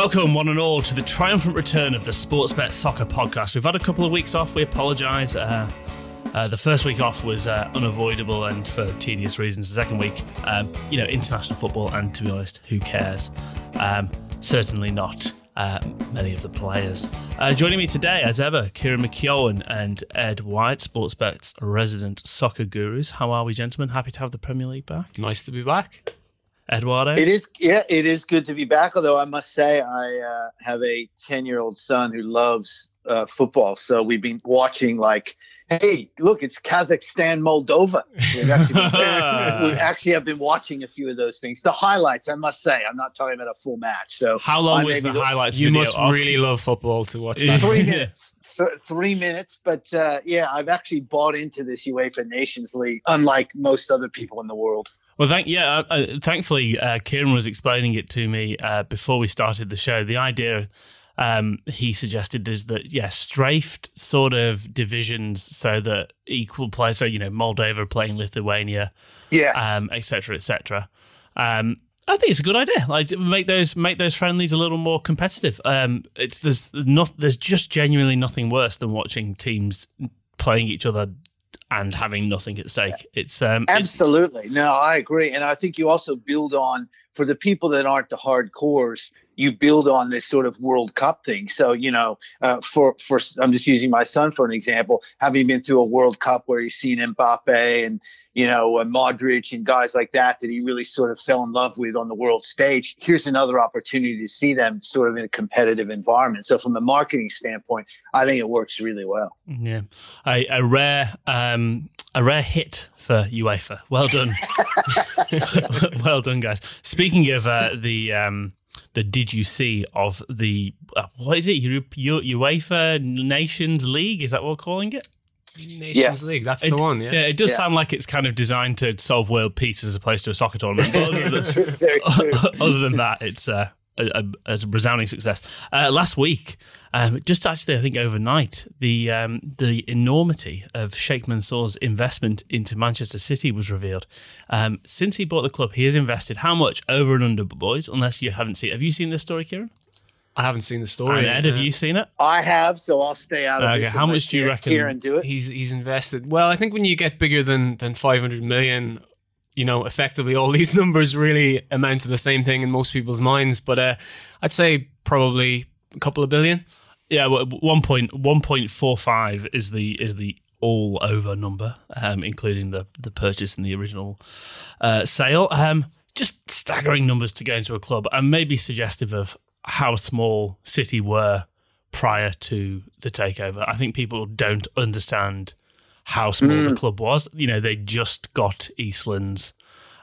Welcome, one and all, to the triumphant return of the Sportsbet Soccer Podcast. We've had a couple of weeks off. We apologise. Uh, uh, the first week off was uh, unavoidable and for tedious reasons. The second week, um, you know, international football, and to be honest, who cares? Um, certainly not uh, many of the players. Uh, joining me today, as ever, Ciaran McKeown and Ed White, Sportsbet's resident soccer gurus. How are we, gentlemen? Happy to have the Premier League back. Nice to be back. Eduardo? It is, yeah, it is good to be back. Although I must say, I uh, have a ten-year-old son who loves uh, football, so we've been watching like, hey, look, it's Kazakhstan, Moldova. We've actually, been, we actually have been watching a few of those things. The highlights, I must say, I'm not talking about a full match. So how long I was may the highlights? You video must of? really love football to watch that. Three Yeah. minutes. Th- Three minutes, but uh, yeah, I've actually bought into this UEFA Nations League, unlike most other people in the world. Well, thank yeah. Uh, uh, thankfully, uh, Ciaran was explaining it to me uh, before we started the show. The idea um, he suggested is that yeah, strafed sort of divisions so that equal players. So you know, Moldova playing Lithuania, Yes. um, etc. cetera, et cetera. Um, I think it's a good idea. Like make those make those friendlies a little more competitive. Um, it's there's not there's just genuinely nothing worse than watching teams playing each other and having nothing at stake. It's um, it's- Absolutely. No, I agree. And I think you also build on, for the people that aren't the hardcores, you build on this sort of World Cup thing. So, you know, uh, for, for, I'm just using my son for an example, having been through a World Cup where he's seen Mbappe and, you know, uh, Modric and guys like that, that he really sort of fell in love with on the world stage. Here's another opportunity to see them sort of in a competitive environment. So, from a marketing standpoint, I think it works really well. Yeah, a, a rare um, a rare hit for UEFA. Well done, well done, guys. Speaking of uh, the um, the did you see of the uh, what is it U- U- UEFA Nations League? Is that what we're calling it? Nations Yes. League, that's It- the one, yeah. Yeah, it does Yeah. sound like it's kind of designed to solve world peace as opposed to a soccer tournament. But other than, other than that, it's uh, a, a, a resounding success. Uh, last week, um, just actually, I think overnight, the um, the enormity of Sheikh Mansour's investment into Manchester City was revealed. Um, since he bought the club, he has invested how much over and under, boys? Unless you haven't seen, have you seen this story, Ciaran? I haven't seen the story. And Ed, have Uh, you seen it? I have, so I'll stay out of Okay, this. how much do you Kier- reckon- Ciaran do it? He's he's invested. Well, I think when you get bigger than than 500 million, you know, effectively all these numbers really amount to the same thing in most people's minds. But uh, I'd say probably a couple of billion. Yeah, one point one point four five is the is the all over number, um, including the the purchase and the original uh, sale. Um, just staggering numbers to go into a club, and maybe suggestive of how small City were prior to the takeover. I think people don't understand how small the club was. You know, they just got Eastlands.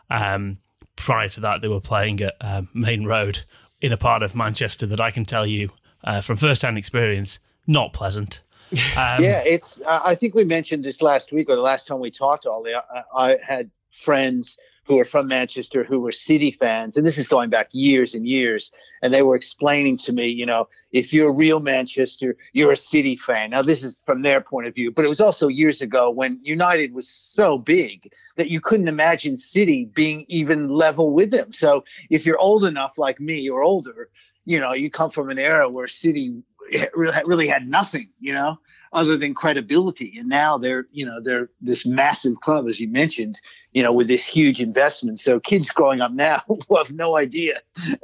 Um, prior to that, they were playing at um, Maine Road in a part of Manchester that I can tell you uh, from first-hand experience, not pleasant. Um, yeah, it's. Uh, I think we mentioned this last week or the last time we talked. Oli, I, I had friends who are from Manchester who were City fans, and this is going back years and years. And they were explaining to me, you know, if you're a real Manchester, you're a City fan. Now, this is from their point of view, but it was also years ago when United was so big that you couldn't imagine City being even level with them. So if you're old enough, like me or older, you know, you come from an era where City really had nothing, you know, other than credibility. And now they're, you know, they're this massive club, as you mentioned, you know, with this huge investment. So kids growing up now will have no idea,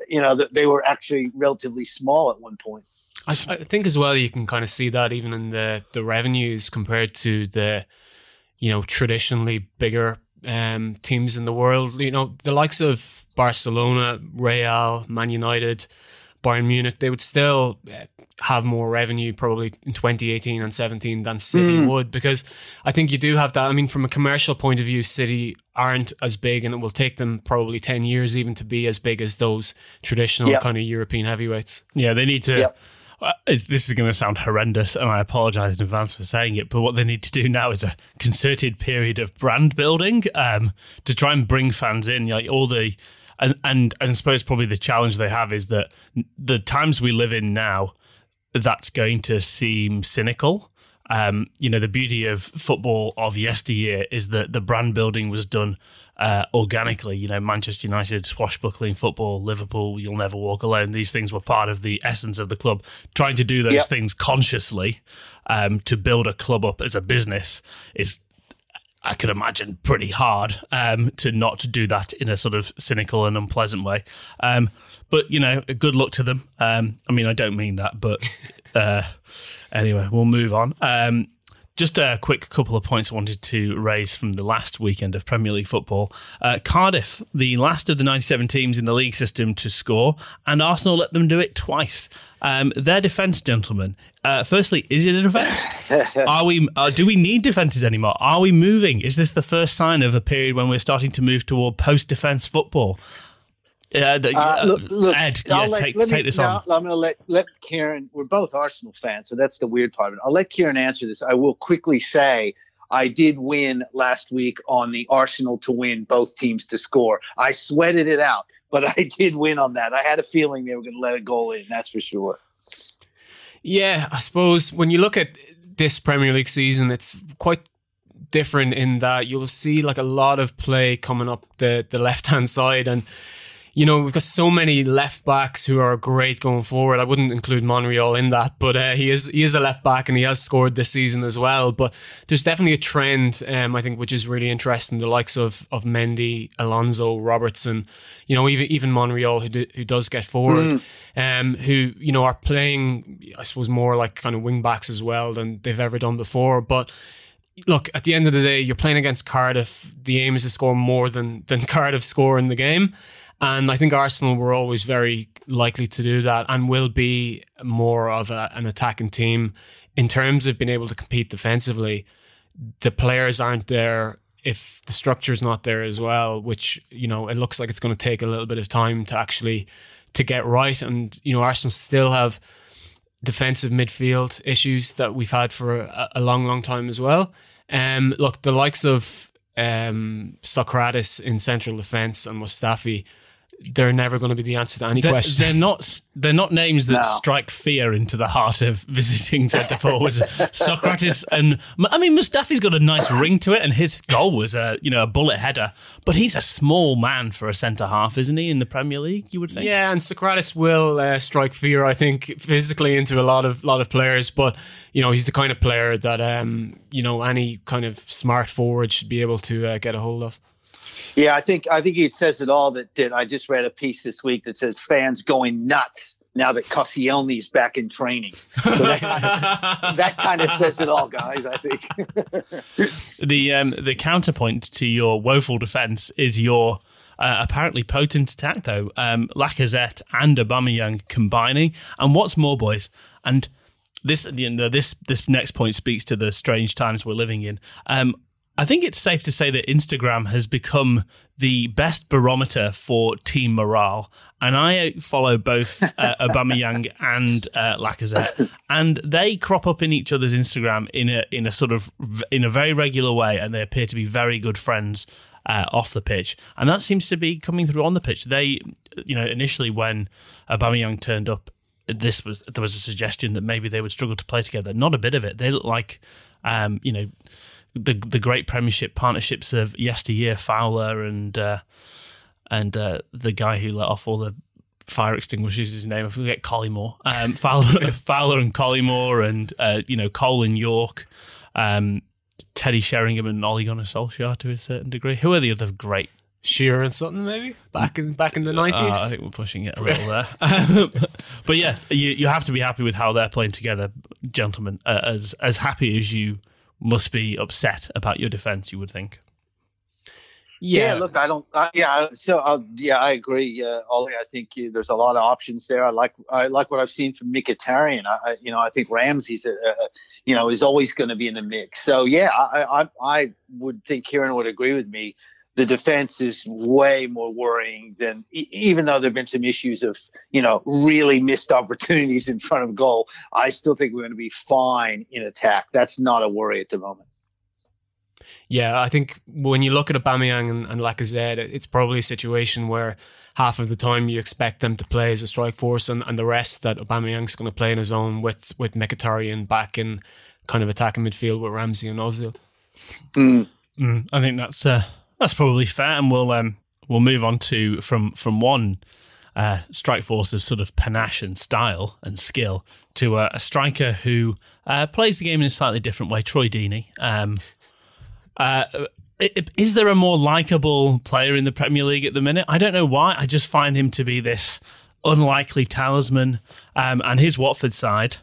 you know, that they were actually relatively small at one point. I, I think as well you can kind of see that even in the the revenues compared to the you know traditionally bigger um, teams in the world. You know the likes of Barcelona, Real, Man United, Bayern Munich. They would still uh, have more revenue probably in 2018 and 17 than City Mm. would because I think you do have that. I mean, from a commercial point of view, City aren't as big, and it will take them probably 10 years even to be as big as those traditional Yep. kind of European heavyweights. Yeah, they need to. Yep. Uh, this is going to sound horrendous, and I apologize in advance for saying it. But what they need to do now is a concerted period of brand building um, to try and bring fans in. Like all the, and, and and I suppose probably the challenge they have is that the times we live in now, that's going to seem cynical. um, you know, the beauty of football of yesteryear is that the brand building was done uh, organically. You know, Manchester United, swashbuckling football, Liverpool, you'll never walk alone. These things were part of the essence of the club. Trying to do those yep. things consciously um, to build a club up as a business is. I could imagine pretty hard um, to not do that in a sort of cynical and unpleasant way. Um, but you know, good luck to them. Um, I mean, I don't mean that, but uh, anyway, we'll move on. Just a quick couple of points I wanted to raise from the last weekend of Premier League football. Uh, Cardiff, the last of the 97 teams in the league system to score, and Arsenal let them do it twice. Um, their defence, gentlemen. Uh, firstly, is it a defence? Are we? Uh, do we need defences anymore? Are we moving? Is this the first sign of a period when we're starting to move toward post-defence football? Uh, the, uh, look, look, Ed, yeah, let, take, let me, take this on. I'm going to let let Ciaran. We're both Arsenal fans, so that's the weird part of it. I'll let Ciaran answer this. I will quickly say I did win last week on the Arsenal to win, both teams to score. I sweated it out, but I did win on that. I had a feeling they were going to let a goal in. That's for sure. Yeah, I suppose when you look at this Premier League season, it's quite different in that you'll see like a lot of play coming up the the left hand side and you know, we've got so many left backs who are great going forward. I wouldn't include Monreal in that, but uh, he is he is a left back and he has scored this season as well. But there's definitely a trend, um, I think, which is really interesting. The likes of of Mendy, Alonso, Robertson, you know, even even Monreal who do, who does get forward, mm. um, who you know are playing, I suppose, more like kind of wing backs as well than they've ever done before, but look, at the end of the day, you're playing against Cardiff. The aim is to score more than than Cardiff score in the game. And I think Arsenal were always very likely to do that and will be more of a, an attacking team in terms of being able to compete defensively. The players aren't there if the structure is not there as well, which you know it looks like it's going to take a little bit of time to actually to get right. And you know Arsenal still have defensive midfield issues that we've had for a, a long, long time as well. Um, look, the likes of um, Sokratis in central defence and Mustafi they're never going to be the answer to any they're, question. They're not. They're not names that no. strike fear into the heart of visiting centre forwards. Sokratis and I mean Mustafi's got a nice ring to it, and his goal was a you know a bullet header. But he's a small man for a centre half, isn't he? In the Premier League, you would think. Yeah, and Sokratis will uh, strike fear, I think, physically into a lot of lot of players. But you know, he's the kind of player that um, you know any kind of smart forward should be able to uh, get a hold of. Yeah, I think I think it says it all. That did. I just read a piece this week that says fans going nuts now that Koscielny's back in training. So that, kind of, that kind of says it all, guys. I think. the um, the counterpoint to your woeful defence is your. Uh, apparently potent attack though. Um, Lacazette and Aubameyang combining, and what's more, boys, and this you know, this this next point speaks to the strange times we're living in. Um, I think it's safe to say that Instagram has become the best barometer for team morale, and I follow both uh, Aubameyang and uh, Lacazette, and they crop up in each other's Instagram in a in a sort of in a very regular way, and they appear to be very good friends uh, off the pitch, and that seems to be coming through on the pitch. They, you know, initially when Aubameyang turned up, this was there was a suggestion that maybe they would struggle to play together. Not a bit of it. They look like, um, you know the the great Premiership partnerships of yesteryear, Fowler and uh, and uh, the guy who let off all the fire extinguishers. His name I forget Collymore. Um, Fowler, Fowler and Collymore, and uh, you know Cole and Yorke, um, Teddy Sheringham and Ole Gunnar Solskjaer to a certain degree. Who are the other great? Shearer and something maybe back in back in the nineties. Uh, I think we're pushing it a little there, but yeah, you you have to be happy with how they're playing together, gentlemen. Uh, as as happy as you must be upset about your defense. You would think. Yeah, yeah look, I don't. Uh, yeah, so uh, yeah, I agree, uh, Oli. I think uh, there's a lot of options there. I like I like what I've seen from Mkhitaryan. I, I you know I think Ramsey's a, a you know is always going to be in the mix. So yeah, I, I I would think Ciaran would agree with me the defense is way more worrying than even though there've been some issues of you know really missed opportunities in front of goal i still think we're going to be fine in attack that's not a worry at the moment yeah i think when you look at Aubameyang and, and Lacazette it's probably a situation where half of the time you expect them to play as a strike force and, and the rest that Aubameyang's going to play in his own with with Mkhitaryan back in kind of attacking midfield with Ramsey and Ozil. Mm. Mm, I think that's uh, that's probably fair, and we'll um, we'll move on to from from one uh, strike force of sort of panache and style and skill to uh, a striker who uh, plays the game in a slightly different way. Troy Deeney. Um, uh, is there a more likable player in the Premier League at the minute? I don't know why. I just find him to be this unlikely talisman, um, and his Watford side.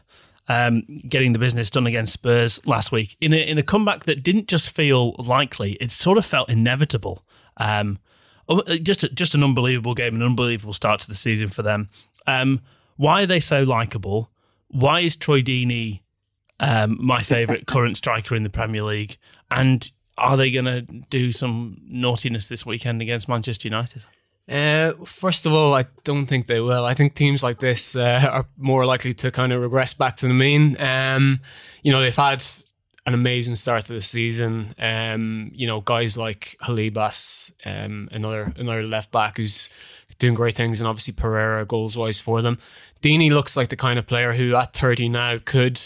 Um, getting the business done against Spurs last week in a, in a comeback that didn't just feel likely, it sort of felt inevitable. Um, oh, just a, just an unbelievable game, an unbelievable start to the season for them. Um, why are they so likable? Why is Troy Deeney um, my favourite current striker in the Premier League? And are they going to do some naughtiness this weekend against Manchester United? Uh, first of all, I don't think they will. I think teams like this uh, are more likely to kind of regress back to the mean. Um, you know, they've had an amazing start to the season. Um, you know, guys like Holebas, um, another another left back who's doing great things, and obviously Pereyra goals wise for them. Deeney looks like the kind of player who at 30 now could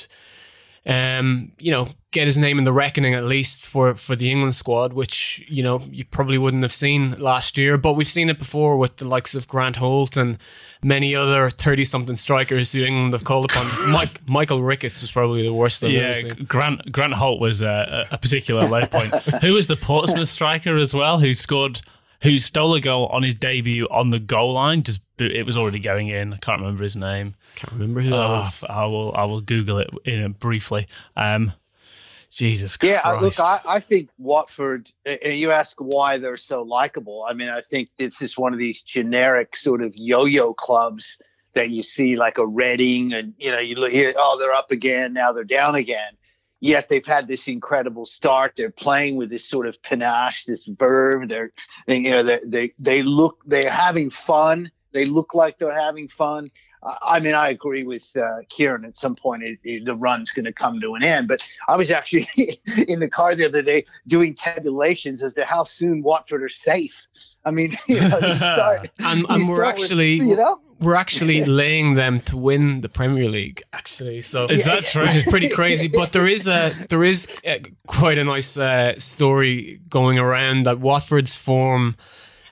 um, you know, get his name in the reckoning at least for for the England squad, which you know you probably wouldn't have seen last year, but we've seen it before with the likes of Grant Holt and many other thirty-something strikers who England have called upon. Mike, Michael Ricketts was probably the worst. I've yeah, Grant Grant Holt was a, a particular low point. who was the Portsmouth striker as well, who scored who stole a goal on his debut on the goal line. Just it was already going in. I can't remember his name. Can't remember who that oh, was. I will I will Google it in a, briefly. Um, Jesus Christ. yeah, look, I, I think Watford. And you ask why they're so likable. I mean, I think it's just one of these generic sort of yo-yo clubs that you see, like a Reading, and you know, you hear, oh, they're up again, now they're down again yet they've had this incredible start. They're playing with this sort of panache, this verve. They're, they, you know, they, they, they look, they're having fun. They look like they're having fun. I mean, I agree with uh, Ciaran. At some point, it, it, the run's going to come to an end. But I was actually in the car the other day doing tabulations as to how soon Watford are safe. I mean, you know, you start, and, and we're actually, with, you know, we're actually laying them to win the Premier League. Actually, so is that true? Which is pretty crazy. But there is a there is a, quite a nice uh, story going around that Watford's form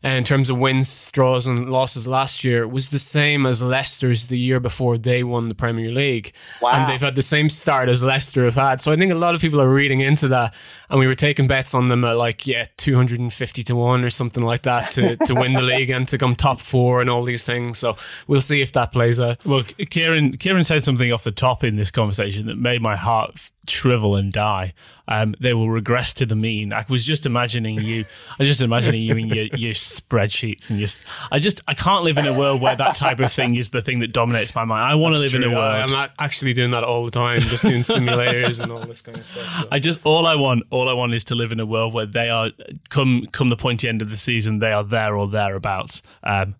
Uh, in terms of wins, draws, and losses last year was the same as Leicester's the year before they won the Premier League. Wow. And they've had the same start as Leicester have had. So I think a lot of people are reading into that. And we were taking bets on them at like, yeah, 250 to 1 or something like that to, to win the league and to come top four and all these things. So we'll see if that plays out. Well, Ciaran, Ciaran said something off the top in this conversation that made my heart shrivel and die. Um, they will regress to the mean. I was just imagining you. I was just imagining you in your, your spreadsheets and just. I just. I can't live in a world where that type of thing is the thing that dominates my mind. I want to live true. in a world. I'm actually doing that all the time, just doing simulators and all this kind of stuff. So. I just all I want, all I want is to live in a world where they are come come the pointy end of the season, they are there or thereabouts. Um,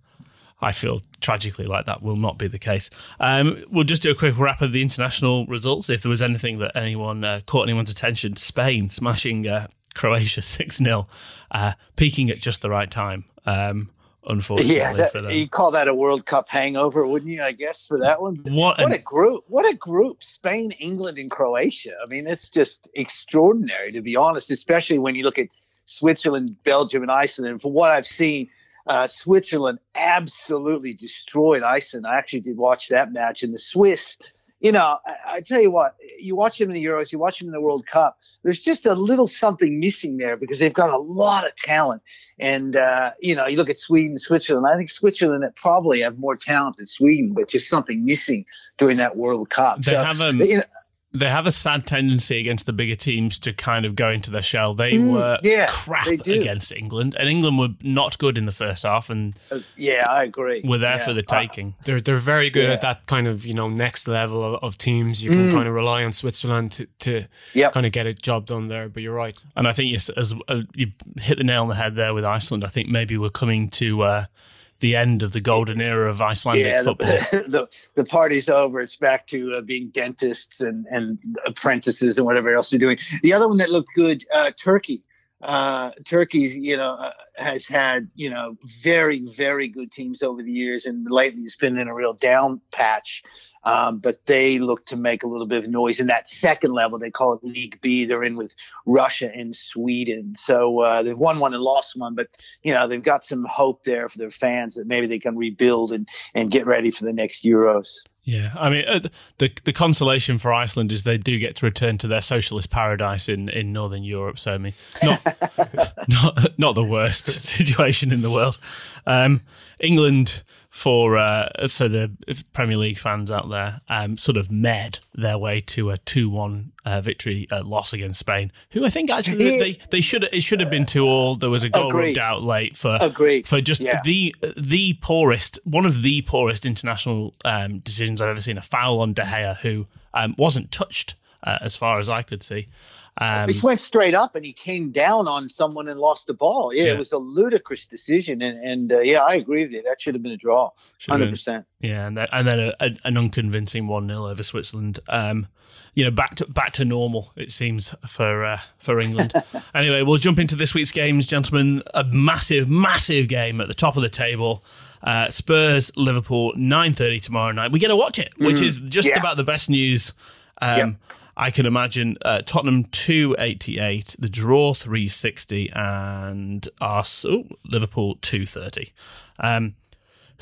I feel tragically like that will not be the case. Um, we'll just do a quick wrap of the international results. If there was anything that anyone uh, caught anyone's attention, Spain smashing uh, Croatia 6 0, uh, peaking at just the right time. Um, unfortunately, yeah, that, you call that a World Cup hangover, wouldn't you? I guess for that one. What, what an, a group! What a group! Spain, England, and Croatia. I mean, it's just extraordinary to be honest. Especially when you look at Switzerland, Belgium, and Iceland. And from what I've seen, uh, Switzerland absolutely destroyed Iceland. I actually did watch that match, and the Swiss. You know, I, I, tell you what, you watch them in the Euros, you watch them in the World Cup. There's just a little something missing there because they've got a lot of talent. And uh, you know, you look at Sweden, Switzerland. I think Switzerland probably have more talent than Sweden, but just something missing during that World Cup. They so, have um, you know, they have a sad tendency against the bigger teams to kind of go into their shell. They mm, were yeah, crap against England, and England were not good in the first half. And uh, yeah, I agree. Were there yeah. for the taking. They're they're very good yeah. at that kind of you know next level of, of teams. You can mm. kind of rely on Switzerland to, to yep. kind of get a job done there. But you're right, and I think you, as, uh, you hit the nail on the head there with Iceland. I think maybe we're coming to. Uh, the end of the golden era of Icelandic yeah, football. The, the, the, party's over. It's back to uh, being dentists and, and apprentices and whatever else you're doing. The other one that looked good, uh, Turkey. Uh, Turkey, you know, uh, has had you know very very good teams over the years, and lately it's been in a real down patch. Um, but they look to make a little bit of noise in that second level. They call it League B. They're in with Russia and Sweden. So uh, they've won one and lost one, but you know they've got some hope there for their fans that maybe they can rebuild and and get ready for the next Euros. Yeah, I mean, uh, the the consolation for Iceland is they do get to return to their socialist paradise in, in northern Europe. So I mean, not not not the worst situation in the world. Um, England for uh, for the Premier League fans out there, um, sort of med their way to a two one uh, victory uh, loss against Spain, who I think actually they, they should it should have been two all. There was a goal Agreed. rubbed out late for Agreed. for just yeah. the the poorest one of the poorest international um, decisions I've ever seen. A foul on De Gea, who um, wasn't touched uh, as far as I could see. Um, he went straight up and he came down on someone and lost the ball. Yeah, yeah. it was a ludicrous decision, and and uh, yeah, I agree with you. That should have been a draw, hundred percent. Yeah, and then and then a, a, an unconvincing one 0 over Switzerland. Um, you know, back to back to normal. It seems for uh, for England. anyway, we'll jump into this week's games, gentlemen. A massive, massive game at the top of the table. Uh, Spurs Liverpool nine thirty tomorrow night. We get to watch it, which mm, is just yeah. about the best news. Um, yep I can imagine uh, Tottenham 288, the draw 360, and us, oh, Liverpool 230. Um,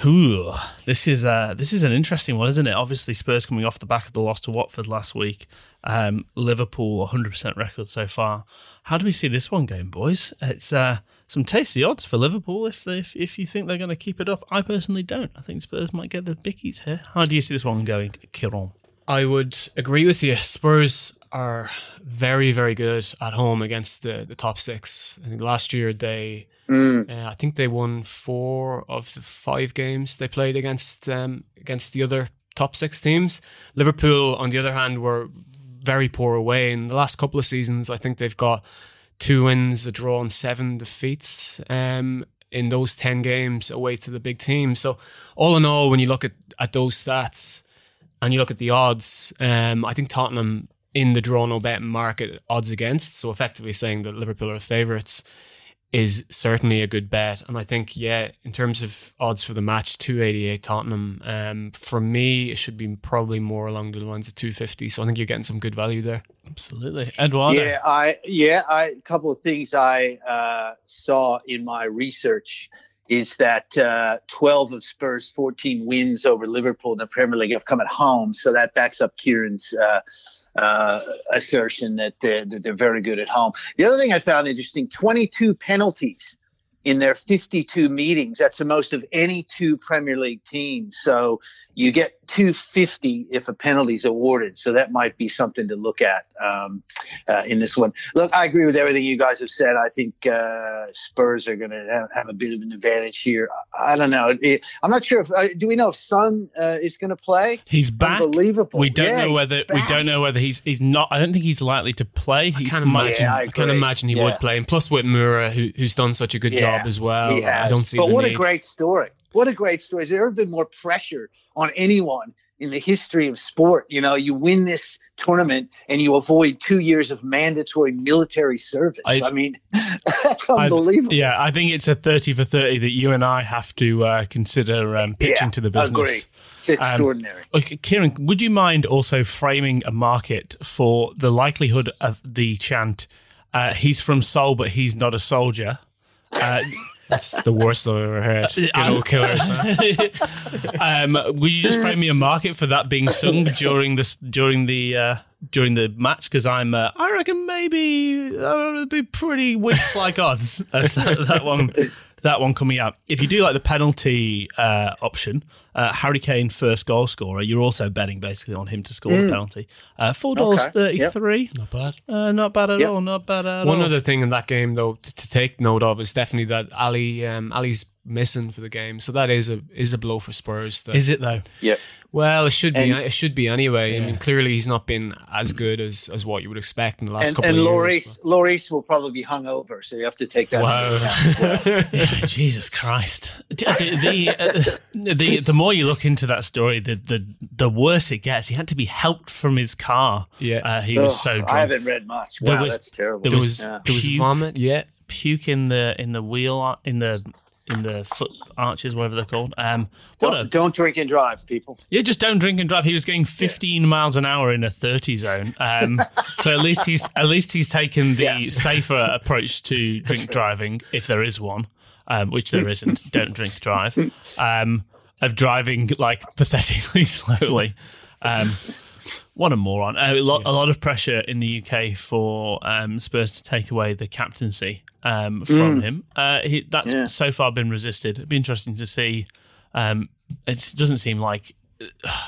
Ooh, this is uh, this is an interesting one, isn't it? Obviously, Spurs coming off the back of the loss to Watford last week. Um, Liverpool 100% record so far. How do we see this one going, boys? It's uh, some tasty odds for Liverpool if they, if, if you think they're going to keep it up. I personally don't. I think Spurs might get the bickies here. How do you see this one going, Ciaran? I would agree with you. Spurs are very, very good at home against the, the top six. I think last year they, mm. uh, I think they won four of the five games they played against um, against the other top six teams. Liverpool, on the other hand, were very poor away in the last couple of seasons. I think they've got two wins, a draw, and seven defeats. Um, in those 10 games away to the big teams. So, all in all, when you look at, at those stats, and you look at the odds, um, I think Tottenham in the draw no bet market odds against, so effectively saying that Liverpool are favourites is certainly a good bet. And I think, yeah, in terms of odds for the match, 288 Tottenham. Um, for me, it should be probably more along the lines of 250. So I think you're getting some good value there. Absolutely. Eduardo. Yeah, I yeah, I a couple of things I uh, saw in my research is that uh, 12 of Spurs' 14 wins over Liverpool in the Premier League have come at home. So that backs up Ciaran's uh, uh, assertion that they're, that they're very good at home. The other thing I found interesting 22 penalties in their 52 meetings. That's the most of any two Premier League teams. So you get 250 if a penalty is awarded. So that might be something to look at um, uh, in this one. Look, I agree with everything you guys have said. I think uh, Spurs are going to have, have, a bit of an advantage here. I, I don't know. It, I'm not sure if uh, do we know if Son uh, is going to play? He's back. Unbelievable. We don't yeah, know whether we don't know whether he's he's not. I don't think he's likely to play. He, I can't imagine. Yeah, I, I, can't imagine he yeah. would play. And plus with Moura, who, who's done such a good job as well. I don't see. But what need. a great story! What a great story! Has there ever been more pressure on anyone in the history of sport. You know, you win this tournament and you avoid two years of mandatory military service. I, I mean, that's unbelievable. I, yeah, I think it's a 30 for 30 that you and I have to uh, consider um, pitching yeah, to the business. Agree. It's um, extraordinary. Um, Kieran, would you mind also framing a market for the likelihood of the chant, uh, he's from Seoul, but he's not a soldier? Uh, that's the worst I've ever heard. Good old killers. um, would you just find me a market for that being sung during this during the uh, during the match? Because I'm, uh, I reckon maybe uh, it'd be pretty Winx like odds that, that one that one coming out. If you do like the penalty uh, option, uh, Harry Kane first goal scorer, you're also betting basically on him to score mm. the penalty. Uh, Four dollars okay. thirty three. Yep. Not bad. Uh, not bad at yep. all. Not bad at One all. One other thing in that game though to, to take note of is definitely that Alli um, Alli's missing for the game, so that is a is a blow for Spurs. That, is it though? Yeah. Well, it should be. And, it should be anyway. Yeah. I mean, clearly he's not been as good as, as what you would expect in the last and, couple and of Lloris, years. And Lloris will probably be hungover, so you have to take that. Wow! yeah, Jesus Christ! The the, uh, the the more you look into that story, the the the worse it gets. He had to be helped from his car. Yeah. uh, he was so drunk. I haven't read much. There Wow, was- that's terrible. there There was- was Yeah. there was Puke. vomit. Yeah. puke in the in the wheel in the in the foot arches, whatever they're called. Um, what don't, a don't drink and drive, people. yeah, just don't drink and drive. He was going 15 miles an hour in a 30 zone. Um, so at least he's at least he's taken the Yes. safer approach to drink driving, if there is one, um, which there isn't. Don't drink drive. Um, of driving like pathetically slowly. Um, what a moron! Uh, a lot, a lot of pressure in the UK for um, Spurs to take away the captaincy um, from him. Uh, he, that's Yeah. so far been resisted. It'd be interesting to see. Um, it doesn't seem like. uh,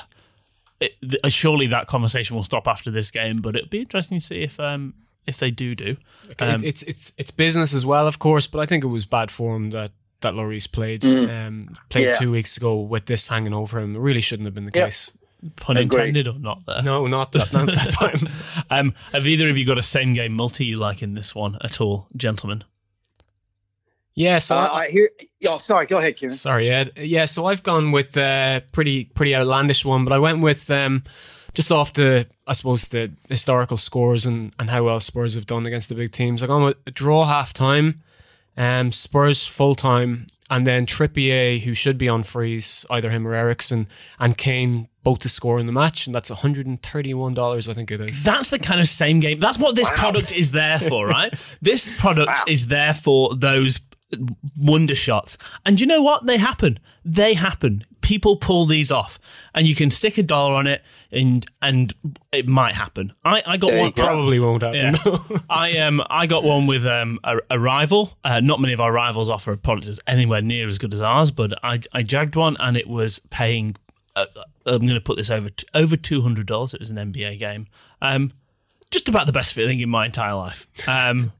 It, th- surely that conversation will stop after this game, but it'd be interesting to see if um, if they do do. Um, it's it's it's business as well, of course. But I think it was bad form that that Lloris played um, played Yeah. two weeks ago with this hanging over him. It really shouldn't have been the Yep. case. pun intended or not there. No, not that, not that time. Um, have either of you got a same game multi you like in this one at all, gentlemen? Yeah, so Uh, I, I hear. Oh, sorry. Go ahead, Ciaran. Sorry, Ed. Yeah, so I've gone with a pretty pretty outlandish one, but I went with um, just off the I suppose the historical scores and, and how well Spurs have done against the big teams. I gone with a draw half time, um, Spurs full time, and then Trippier, who should be on freeze, either him or Eriksen, and Kane both to score in the match, and that's one hundred and thirty one dollars, I think it is. That's the kind of same game. That's what this product is there for, right? this product Wow. is there for those wonder shots. And you know what? They happen. They happen. People pull these off, and you can stick a dollar on it, and and it might happen. I, I got There one. Probably won't happen. Yeah. I um I got one with um a, a rival. Uh, not many of our rivals offer products as anywhere near as good as ours, but I I jagged one and it was paying. Uh, I'm going to put this over t- over two hundred dollars. It was an NBA game. Um, just about the best feeling in my entire life. Um,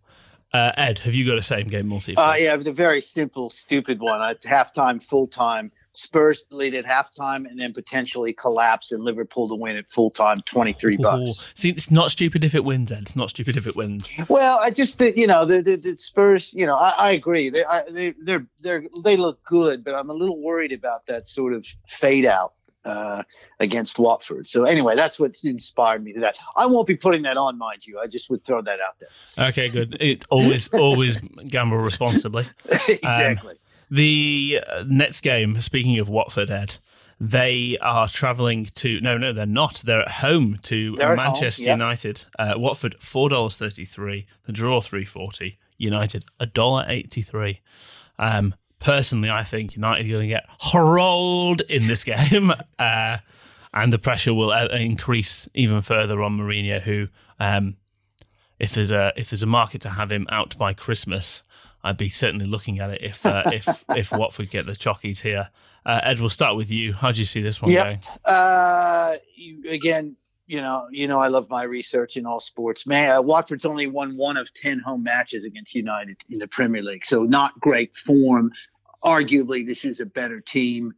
uh, Ed, have you got a same game multi? for Uh, us? yeah, the very simple, stupid one. At halftime, full time. Spurs lead at halftime and then potentially collapse and Liverpool to win at full time, 23 Ooh. bucks. See, it's not stupid if it wins, Ed. It's not stupid if it wins. Well, I just think you know the, the, the Spurs. You know, I, I agree. They I, they they're they're they look good, but I'm a little worried about that sort of fade out uh, against Watford. So anyway, that's what inspired me to that. I won't be putting that on, mind you. I just would throw that out there. Okay, good. It always always gamble responsibly. exactly. The uh, next game, speaking of Watford, Ed, they are travelling to. No, no, they're not. They're at home to They're home, Manchester yep. United. Uh, Watford four dollars thirty three. The draw three forty. United a dollar eighty three. Um, personally, I think United are going to get rolled in this game, uh, and the pressure will uh, increase even further on Mourinho, who. Um, if there's a if there's a market to have him out by Christmas, I'd be certainly looking at it if uh, if if Watford get the chockies here. Uh, Ed, we'll start with you. How do you see this one Yep. going? Uh, you, again, you know, you know, I love my research in all sports. Man, uh, Watford's only won one of ten home matches against United in the Premier League, so not great form. Arguably, this is a better team.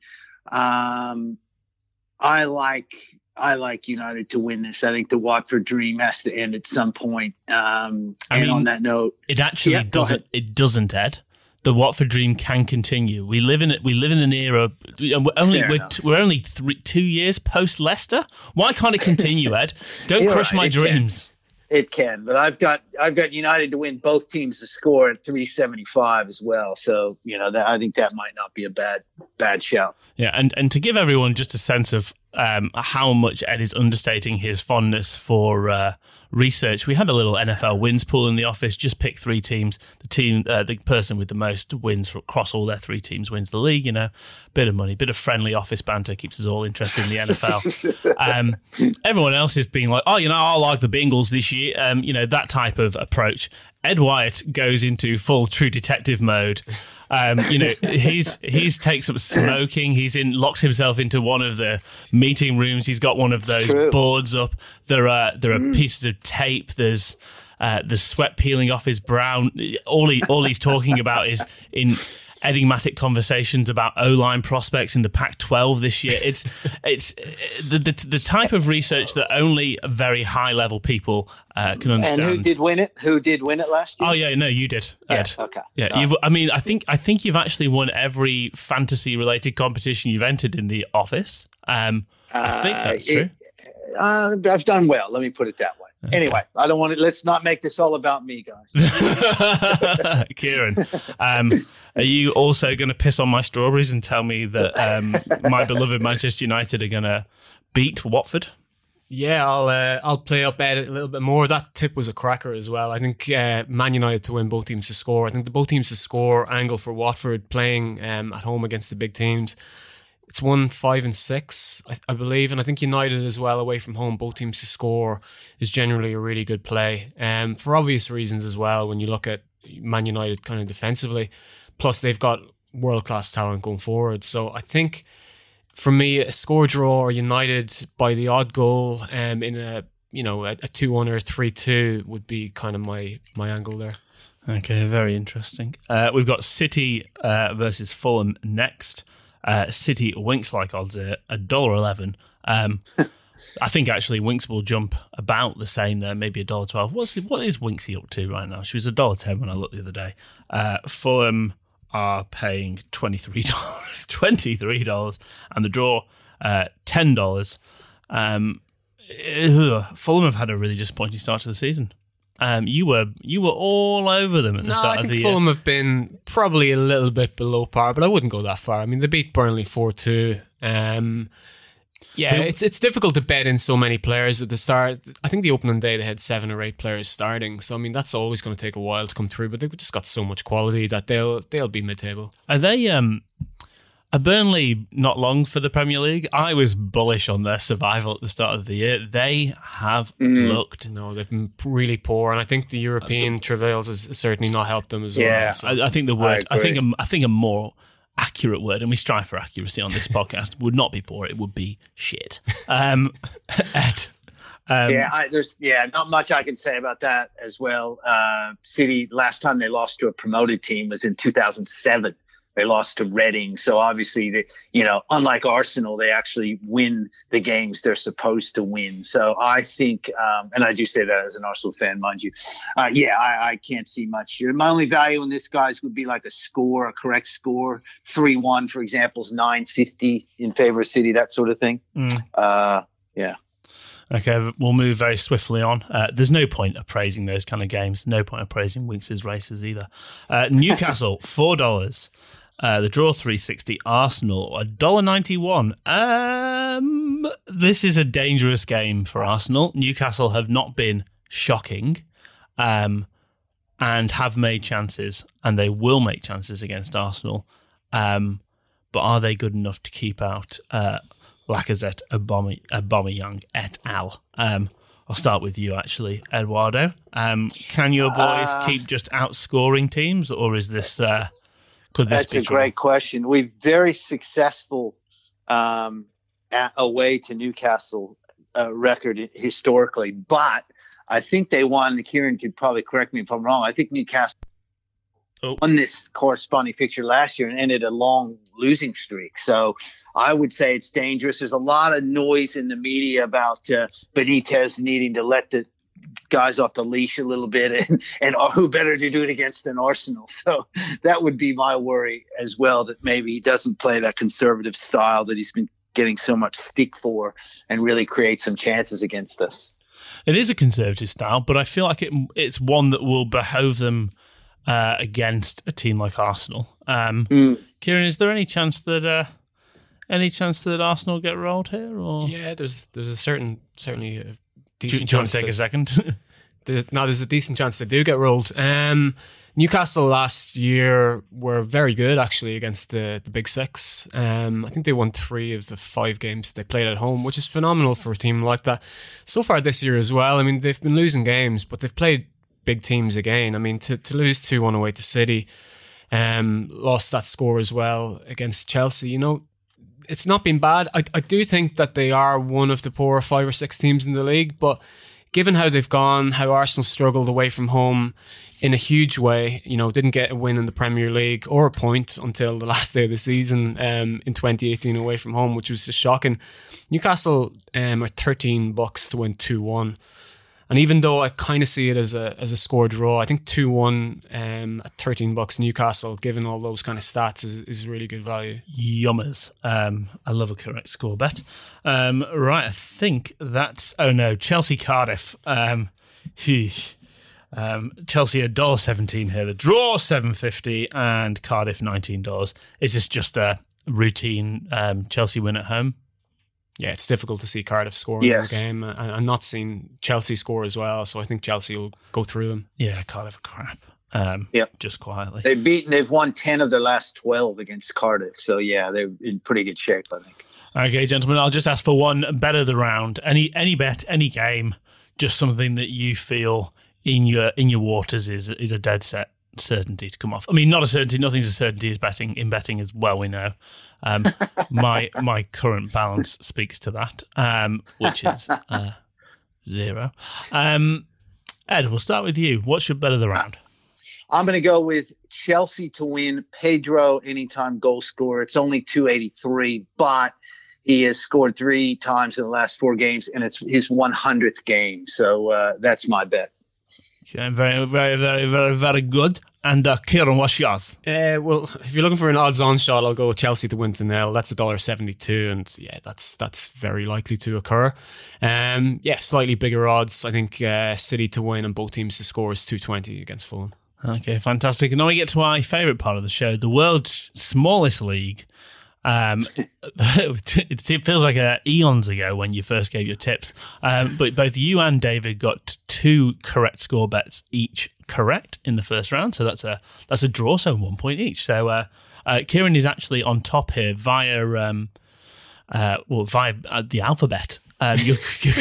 Um, I like I like United to win this. I think the Watford dream has to end at some point. Um, I and mean- on that note, It actually Yeah, doesn't. It doesn't, Ed. The Watford dream can continue. We live in it. We live in an era. We're only Fair we're, enough. we're only three, two years post Leicester. Why can't it continue, Ed? Don't crush right, my dreams. can. It can, but I've got I've got United to win both teams to score at 375 as well. So you know that I think that might not be a bad bad shout. Yeah, and, and to give everyone just a sense of um, how much Ed is understating his fondness for uh, research, we had a little NFL wins pool in the office. Just pick three teams. The team, uh, the person with the most wins across all their three teams wins the league. You know, bit of money, bit of friendly office banter keeps us all interested in the NFL. um, everyone else is being like, oh, you know, I like the Bengals this year. Um, you know, that type of approach. Ed Wyatt goes into full True Detective mode. Um, you know, he's he's takes up smoking. He's in locks himself into one of the meeting rooms. He's got one of those boards up. There are there are pieces of tape. There's uh, the sweat peeling off his brow. All he all he's talking about is in enigmatic conversations about O line prospects in the Pac-12 this year. It's it's the, the the type of research that only very high level people uh, can understand. And who did win it? Who did win it last year? Oh yeah, no, you did. Ed. Yeah, okay. Yeah, All you've. I mean, I think I think you've actually won every fantasy related competition you've entered in the office. Um, I think Uh, that's it- true. Uh, I've done well. Let me put it that way. Anyway, I don't want to. Let's not make this all about me, guys. Ciaran, um, are you also going to piss on my strawberries and tell me that um, my beloved Manchester United are going to beat Watford? Yeah, I'll uh, I'll play up Ed a little bit more. That tip was a cracker as well. I think uh, Man United to win, both teams to score. I think the both teams to score angle for Watford playing um, at home against the big teams. It's one five and six, I, I believe, and I think United as well away from home, both teams to score is generally a really good play. Um, for obvious reasons as well. When you look at Man United kind of defensively, plus they've got world class talent going forward. So I think for me, a score draw or United by the odd goal um, in a you know a, a two one or a three two would be kind of my my angle there. Okay, very interesting. Uh, we've got City uh, versus Fulham next. Uh, City Winx like odds are a dollar eleven. Um, I think actually Winx will jump about the same there, maybe a dollar twelve. What's what is Winksy up to right now? She was a dollar ten when I looked the other day. Uh, Fulham are paying twenty three dollars, twenty three dollars, and the draw uh, ten dollars. Um, Fulham have had a really disappointing start to the season. Um, you were you were all over them at the No, start I of think the Fulham have been probably a little bit below par, but I wouldn't go that far. I mean, they beat Burnley four two. Um, yeah, Who- it's it's difficult to bet in so many players at the start. I think the opening day they had seven or eight players starting, so I mean that's always going to take a while to come through. But they've just got so much quality that they'll they'll be mid table. Are they um, Burnley not long for the Premier League? I was bullish on their survival at the start of the year. They have Mm. looked. No, they've been really poor, and I think the European travails has certainly not helped them as Yeah. well. So. I, I think the word. I, agree. think a, I think a more accurate word, and we strive for accuracy on this podcast, would not be poor. It would be shit. Um, Ed, um, yeah, I, there's yeah, not much I can say about that as well. Uh, City last time they lost to a promoted team was in 2007. They lost to Reading, so obviously they, you know, unlike Arsenal, they actually win the games they're supposed to win. So I think, um, and I do say that as an Arsenal fan, mind you. Uh, yeah, I, I can't see much here. My only value in this guys would be like a score, a correct score, three one, for example, is nine fifty in favor of City, that sort of thing. Mm. Uh, yeah. Okay, we'll move very swiftly on. Uh, there's no point appraising those kind of games. No point appraising praising Winx' races either. Uh, Newcastle four dollars. Uh, the draw three sixty. Arsenal a dollar ninety one. Um, this is a dangerous game for Arsenal. Newcastle have not been shocking, um, and have made chances, and they will make chances against Arsenal. Um, but are they good enough to keep out uh, Lacazette, Aubameyang et al. Um, I'll start with you, actually, Eduardo. Um, can your boys Uh, keep just outscoring teams, or is this uh, could this That's be a trouble? great question. We've very successful um, at, away to Newcastle uh, record historically, but I think they won. Ciaran could probably correct me if I'm wrong. I think Newcastle Oh. won this corresponding fixture last year and ended a long losing streak. So I would say it's dangerous. There's a lot of noise in the media about uh, Benitez needing to let the guys off the leash a little bit and and who better to do it against than Arsenal. So that would be my worry as well that maybe he doesn't play that conservative style that he's been getting so much stick for and really create some chances against us. It is a conservative style, but I feel like it, it's one that will behove them uh, against a team like Arsenal. Um, Mm. Ciaran, is there any chance that uh, any chance that Arsenal get rolled here, or yeah, there's there's a certain certainly a do, you- decent do you want chance to take that- a second? the, no, there's a decent chance they do get rolled. Um, Newcastle last year were very good actually against the, the Big Six. Um, I think they won three of the five games they played at home, which is phenomenal for a team like that. So far this year as well, I mean, they've been losing games, but they've played big teams again. I mean, to, to lose 2 1 away to City, um, lost that score as well against Chelsea, you know, it's not been bad. I, I do think that they are one of the poorer five or six teams in the league, but given how they've gone, how Arsenal struggled away from home in a huge way, you know, didn't get a win in the Premier League or a point until the last day of the season um, in 2018 away from home, which was just shocking. Newcastle um, are 13 bucks to win 2 1. And even though I kind of see it as a as a score draw, I think two one um, at thirteen bucks Newcastle, given all those kind of stats, is, is really good value. Yummers. Um, I love a correct score bet. Um, right, I think that's oh no, Chelsea Cardiff. Um, um, Chelsea a dollar seventeen here. The draw seven fifty and Cardiff nineteen dollars. Is this just a routine um, Chelsea win at home? Yeah, it's difficult to see Cardiff score Yes. in their game. And I'm not seeing Chelsea score as well, so I think Chelsea will go through them. Yeah, Cardiff are crap. Um, Yep. just quietly. They've beaten. They've won ten of their last twelve against Cardiff. So yeah, they're in pretty good shape. I think. Okay, gentlemen, I'll just ask for one bet of the round. Any any bet, any game, just something that you feel in your in your waters is is a dead set certainty to come off. I mean, not a certainty. Nothing's a certainty. Is betting in betting as well. We know. Um, my my current balance speaks to that, um, which is uh, zero. Um, Ed, we'll start with you. What's your bet of the round? I'm going to go with Chelsea to win. Pedro anytime goal scorer. It's only 283, but he has scored three times in the last four games, and it's his 100th game. So uh, that's my bet. Okay, very very very very very good. And uh, Ciaran, what's yours? Uh, well, if you're looking for an odds-on shot, I'll go with Chelsea to win to nil. That's a dollar seventy-two, and yeah, that's that's very likely to occur. Um, yeah, slightly bigger odds. I think uh, City to win and both teams to score is two twenty against Fulham. Okay, fantastic. And now we get to my favourite part of the show, the world's smallest league. Um, it feels like uh, eons ago when you first gave your tips. Um, but both you and David got two correct score bets each correct in the first round, so that's a that's a draw, so one point each. So uh, uh, Ciaran is actually on top here via um, uh, well via uh, the alphabet. Um, you're, you're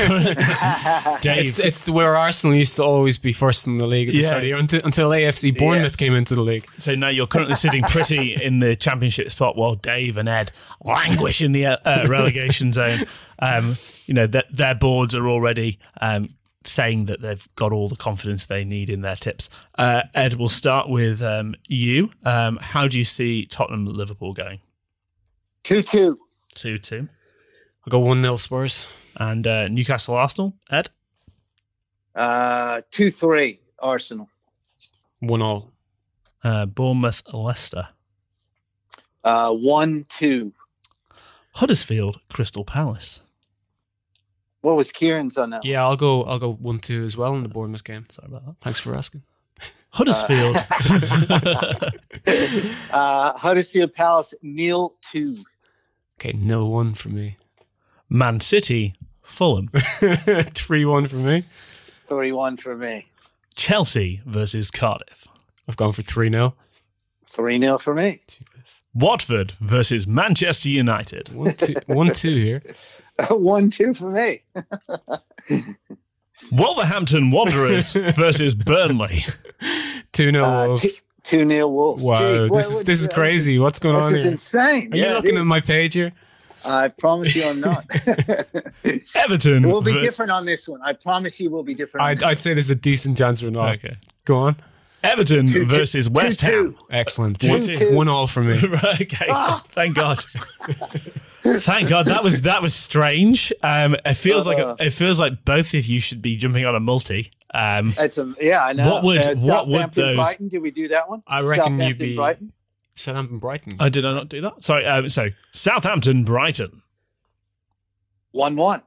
Dave, It's, it's where Arsenal used to always be first in the league at the Yeah. start of the year until, until AFC Bournemouth Yes. came into the league. So now you're currently sitting pretty in the championship spot while Dave and Ed languish in the uh, uh, relegation zone. Um, you know, th- their boards are already um, saying that they've got all the confidence they need in their tips. Uh, Ed, we'll start with um, you. Um, how do you see Tottenham Liverpool going? 2 2. 2 2. I'll go one 0 Spurs. And uh, Newcastle Arsenal, Ed? Uh, 2 3 Arsenal. One all. Uh, Bournemouth Leicester. Uh, 1 2. Huddersfield Crystal Palace. What was Ciaran's on that? Yeah, I'll go. I'll go one two as well in the Bournemouth game. Sorry about that. Thanks for asking. Huddersfield. Uh, Huddersfield Palace, nil 2. Okay, nil one for me. Man City Fulham. Three one for me. 31 for me. Chelsea versus Cardiff. I've gone for three 0 3 0 for me. Watford versus Manchester United. One two here. 1 2 for me. Wolverhampton Wanderers versus Burnley. Two 0 Uh, Wolves. 2 0 Wolves. Wow, Gee, this what- is what- this is crazy. What's going This on is here? insane. Are Yeah, you looking is. at my page here? I promise you I'm not. Everton. we'll be ver- different on this one. I promise you we'll be different. I'd, I'd say there's a decent chance we're not. Okay. Go on. Everton Two- two- versus West two- Ham. Excellent. Two- One, two. one all for me. right, okay. Ah. Thank God. Thank God that was that was strange. Um, it feels like Uh. it feels like both of you should be jumping on a multi. Um, That's a, yeah, I know. What would- uh, what would those- Brighton? Did we do that one? I reckon you'd be Brighton. Southampton Brighton. oh, did I not do that? Sorry. Um, so Southampton Brighton. One one.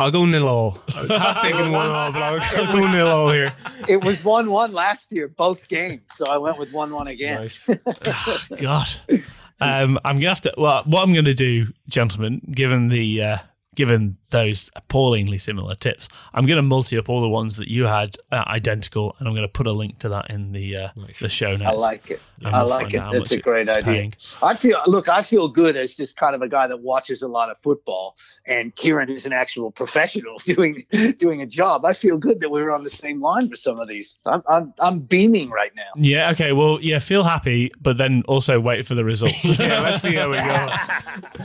I'll go nil all. I was half thinking one all, but I'll, I'll go nil all here. It was one one last year, both games. So I went with one one again. Nice. Ah, God. Um, I'm gonna have to. Well, what I'm going to do, gentlemen, given the uh, given those appallingly similar tips, I'm going to multi up all the ones that you had uh, identical, and I'm going to put a link to that in the uh, Nice. the show notes. I like it. I like it. out how That's a great it's idea. paying. I feel look, I feel good as just kind of a guy that watches a lot of football, and Ciaran, is an actual professional doing doing a job. I feel good that we were on the same line for some of these. I'm I'm, I'm beaming right now. Yeah. Okay. Well, yeah. Feel happy, but then also wait for the results. yeah, let's see how we go.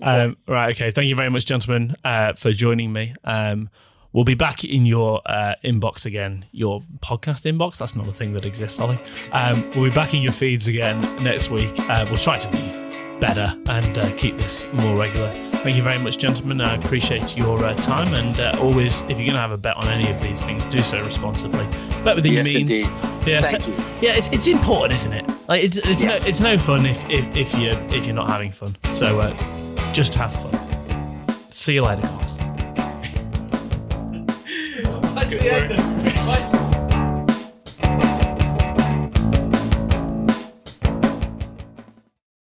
Um, right. Okay. Thank you very much, gentlemen, uh, for joining me. Um, We'll be back in your uh, inbox again, your podcast inbox. That's not a thing that exists, Oli. Um, we'll be back in your feeds again next week. Uh, we'll try to be better and uh, keep this more regular. Thank you very much, gentlemen. I appreciate your uh, time. And uh, always, if you're going to have a bet on any of these things, do so responsibly. Bet within Yes, your means. indeed. Yeah, Thank so- you. yeah, it's, it's important, isn't it? Like it's it's, Yes. no, it's no fun if, if if you if you're not having fun. So uh, just have fun. See you later, guys.